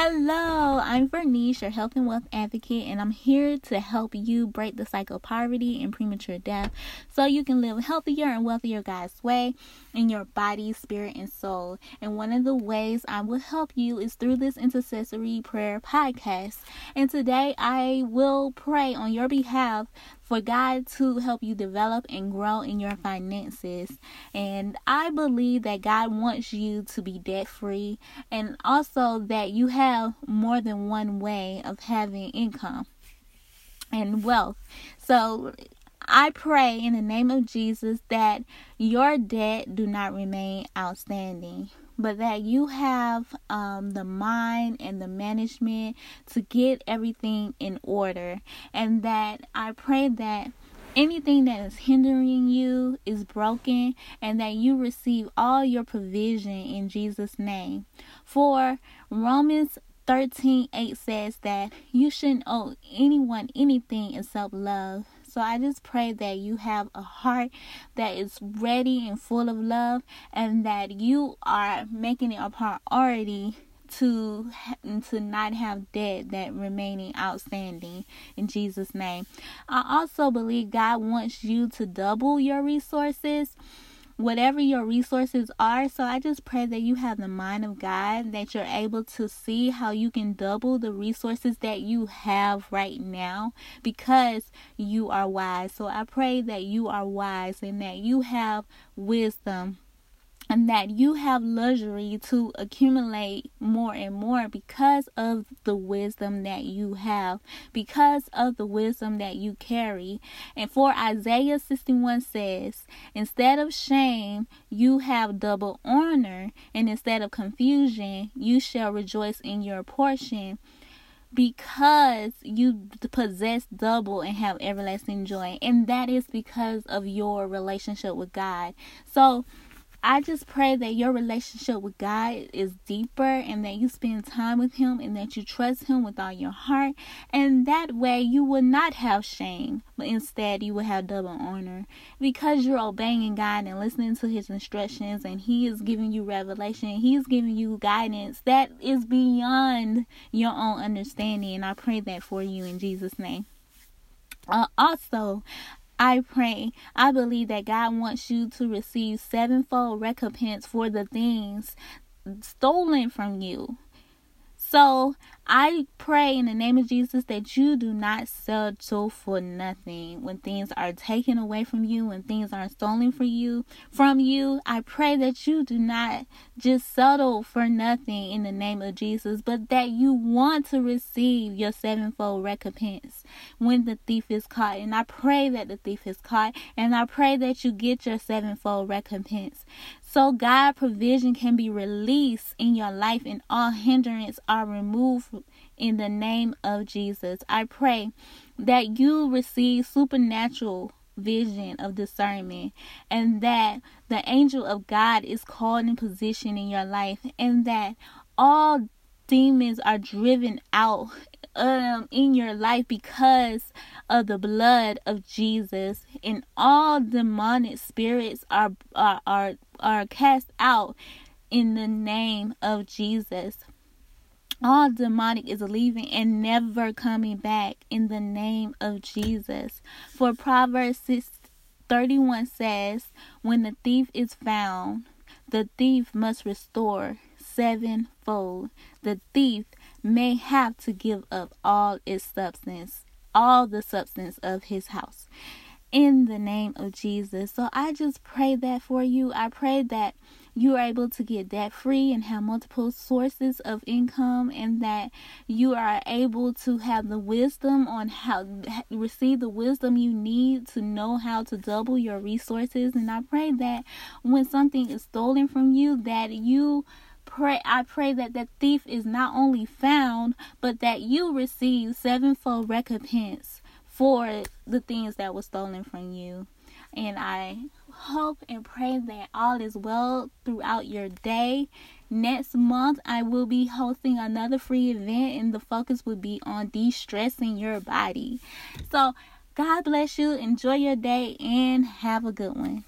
Hello, I'm Vernice, your health and wealth advocate, and I'm here to help you break the cycle of poverty and premature death so you can live healthier and wealthier God's way in your body, spirit, and soul. And one of the ways I will help you is through this intercessory prayer podcast. And today I will pray on your behalf for God to help you develop and grow in your finances. And I believe that God wants you to be debt free and also that you have more than one way of having income and wealth. So I pray in the name of Jesus that your debt do not remain outstanding but that you have um, the mind and the management to get everything in order. And that I pray that anything that is hindering you is broken and that you receive all your provision in Jesus' name. For Romans 13 8 says that you shouldn't owe anyone anything except love. So I just pray that you have a heart that is ready and full of love and that you are making it a priority to to not have debt that remaining outstanding in Jesus name. I also believe God wants you to double your resources whatever your resources are. So I just pray that you have the mind of God, that you're able to see how you can double the resources that you have right now because you are wise. So I pray that you are wise and that you have wisdom and that you have luxury to accumulate more and more because of the wisdom that you have, because of the wisdom that you carry. And for Isaiah 61 says, instead of shame, you have double honor, and instead of confusion, you shall rejoice in your portion because you possess double and have everlasting joy and that is because of your relationship with God. So I just pray that your relationship with God is deeper and that you spend time with Him and that you trust Him with all your heart. And that way you will not have shame, but instead you will have double honor because you're obeying God and listening to His instructions and He is giving you revelation. He's giving you guidance that is beyond your own understanding. And I pray that for you in Jesus' name. Uh, also, I pray, I believe that God wants you to receive sevenfold recompense for the things stolen from you. So I pray in the name of Jesus that you do not settle for nothing when things are taken away from you, when things are stolen from you from you. I pray that you do not just settle for nothing in the name of Jesus, but that you want to receive your sevenfold recompense when the thief is caught. And I pray that the thief is caught, and I pray that you get your sevenfold recompense. So God provision can be released in your life and all hindrance are removed in the name of Jesus. I pray that you receive supernatural vision of discernment and that the angel of God is called in position in your life and that all demons are driven out um, in your life because of the blood of Jesus, and all demonic spirits are are are, are cast out in the name of Jesus. All demonic is leaving and never coming back in the name of Jesus. For Proverbs 6 31 says, When the thief is found, the thief must restore sevenfold. The thief may have to give up all its substance, all the substance of his house. In the name of Jesus. So I just pray that for you. I pray that you are able to get debt free and have multiple sources of income and that you are able to have the wisdom on how receive the wisdom you need to know how to double your resources and I pray that when something is stolen from you that you pray I pray that the thief is not only found but that you receive sevenfold recompense for the things that were stolen from you. And I hope and pray that all is well throughout your day. Next month, I will be hosting another free event, and the focus will be on de stressing your body. So, God bless you. Enjoy your day and have a good one.